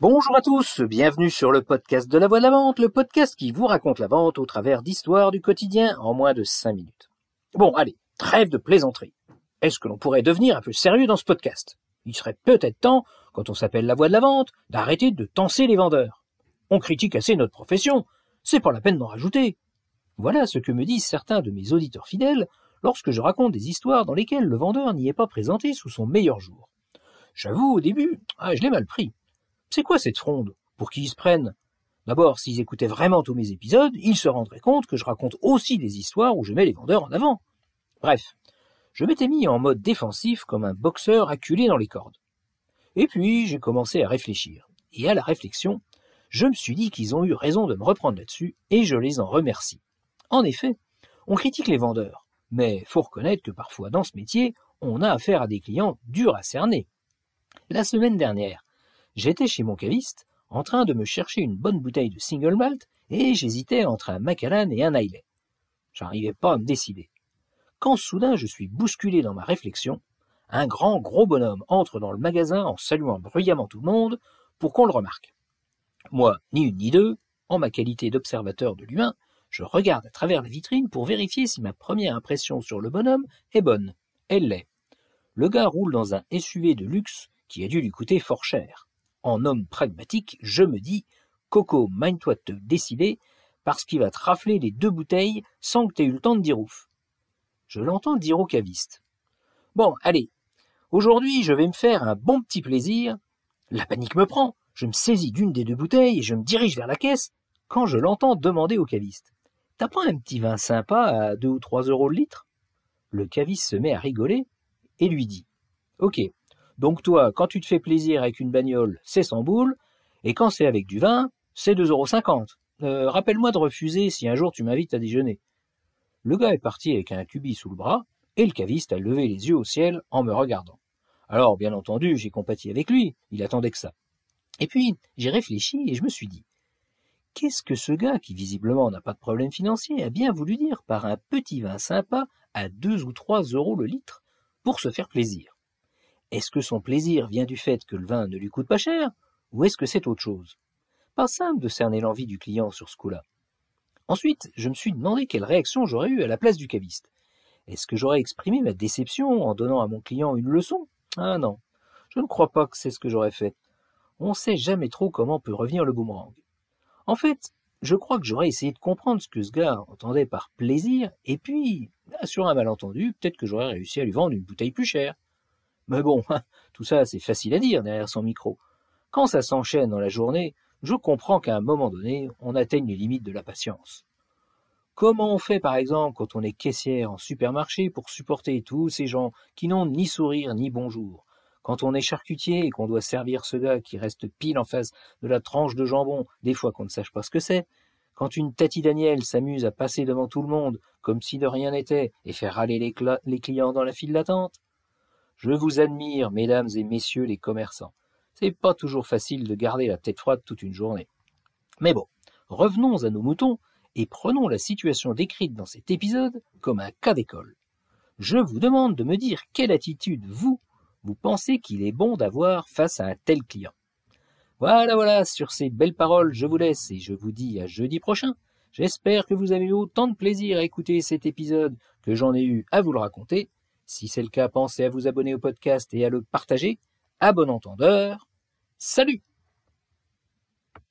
Bonjour à tous, bienvenue sur le podcast de la voix de la vente, le podcast qui vous raconte la vente au travers d'histoires du quotidien en moins de 5 minutes. Bon, allez, trêve de plaisanterie. Est-ce que l'on pourrait devenir un peu sérieux dans ce podcast? Il serait peut-être temps, quand on s'appelle la voix de la vente, d'arrêter de tenser les vendeurs. On critique assez notre profession, c'est pas la peine d'en rajouter. Voilà ce que me disent certains de mes auditeurs fidèles lorsque je raconte des histoires dans lesquelles le vendeur n'y est pas présenté sous son meilleur jour. J'avoue, au début, ah, je l'ai mal pris. C'est quoi cette fronde Pour qui ils se prennent? D'abord, s'ils écoutaient vraiment tous mes épisodes, ils se rendraient compte que je raconte aussi des histoires où je mets les vendeurs en avant. Bref, je m'étais mis en mode défensif comme un boxeur acculé dans les cordes. Et puis, j'ai commencé à réfléchir. Et à la réflexion, je me suis dit qu'ils ont eu raison de me reprendre là-dessus, et je les en remercie. En effet, on critique les vendeurs, mais faut reconnaître que parfois dans ce métier, on a affaire à des clients durs à cerner. La semaine dernière, J'étais chez mon caviste, en train de me chercher une bonne bouteille de single malt, et j'hésitais entre un Macallan et un Islay. J'arrivais pas à me décider. Quand soudain je suis bousculé dans ma réflexion, un grand gros bonhomme entre dans le magasin en saluant bruyamment tout le monde pour qu'on le remarque. Moi, ni une ni deux, en ma qualité d'observateur de l'humain, je regarde à travers la vitrine pour vérifier si ma première impression sur le bonhomme est bonne. Elle l'est. Le gars roule dans un SUV de luxe qui a dû lui coûter fort cher en homme pragmatique, je me dis Coco, mine-toi de te décider, parce qu'il va te rafler les deux bouteilles sans que t'aies eu le temps de dire ouf. Je l'entends dire au caviste. Bon, allez, aujourd'hui je vais me faire un bon petit plaisir. La panique me prend, je me saisis d'une des deux bouteilles et je me dirige vers la caisse, quand je l'entends demander au caviste. T'as pas un petit vin sympa à deux ou trois euros le litre? Le caviste se met à rigoler et lui dit Ok, donc toi, quand tu te fais plaisir avec une bagnole, c'est 100 boules, et quand c'est avec du vin, c'est 2,50 euros. Euh, rappelle-moi de refuser si un jour tu m'invites à déjeuner. Le gars est parti avec un cubi sous le bras, et le caviste a levé les yeux au ciel en me regardant. Alors, bien entendu, j'ai compati avec lui, il attendait que ça. Et puis, j'ai réfléchi et je me suis dit, qu'est-ce que ce gars, qui visiblement n'a pas de problème financier, a bien voulu dire par un petit vin sympa à deux ou trois euros le litre pour se faire plaisir? Est-ce que son plaisir vient du fait que le vin ne lui coûte pas cher, ou est-ce que c'est autre chose? Pas simple de cerner l'envie du client sur ce coup-là. Ensuite, je me suis demandé quelle réaction j'aurais eue à la place du caviste. Est-ce que j'aurais exprimé ma déception en donnant à mon client une leçon? Ah non, je ne crois pas que c'est ce que j'aurais fait. On ne sait jamais trop comment peut revenir le boomerang. En fait, je crois que j'aurais essayé de comprendre ce que ce gars entendait par plaisir, et puis, sur un malentendu, peut-être que j'aurais réussi à lui vendre une bouteille plus chère. Mais bon, tout ça c'est facile à dire derrière son micro. Quand ça s'enchaîne dans la journée, je comprends qu'à un moment donné, on atteigne les limites de la patience. Comment on fait par exemple quand on est caissière en supermarché pour supporter tous ces gens qui n'ont ni sourire ni bonjour? Quand on est charcutier et qu'on doit servir ce gars qui reste pile en face de la tranche de jambon, des fois qu'on ne sache pas ce que c'est? Quand une Tati Daniel s'amuse à passer devant tout le monde comme si de rien n'était et faire râler les, les clients dans la file d'attente? Je vous admire, mesdames et messieurs les commerçants. C'est pas toujours facile de garder la tête froide toute une journée. Mais bon, revenons à nos moutons et prenons la situation décrite dans cet épisode comme un cas d'école. Je vous demande de me dire quelle attitude vous, vous pensez qu'il est bon d'avoir face à un tel client. Voilà, voilà, sur ces belles paroles, je vous laisse et je vous dis à jeudi prochain. J'espère que vous avez eu autant de plaisir à écouter cet épisode que j'en ai eu à vous le raconter. Si c'est le cas, pensez à vous abonner au podcast et à le partager. À bon entendeur. Salut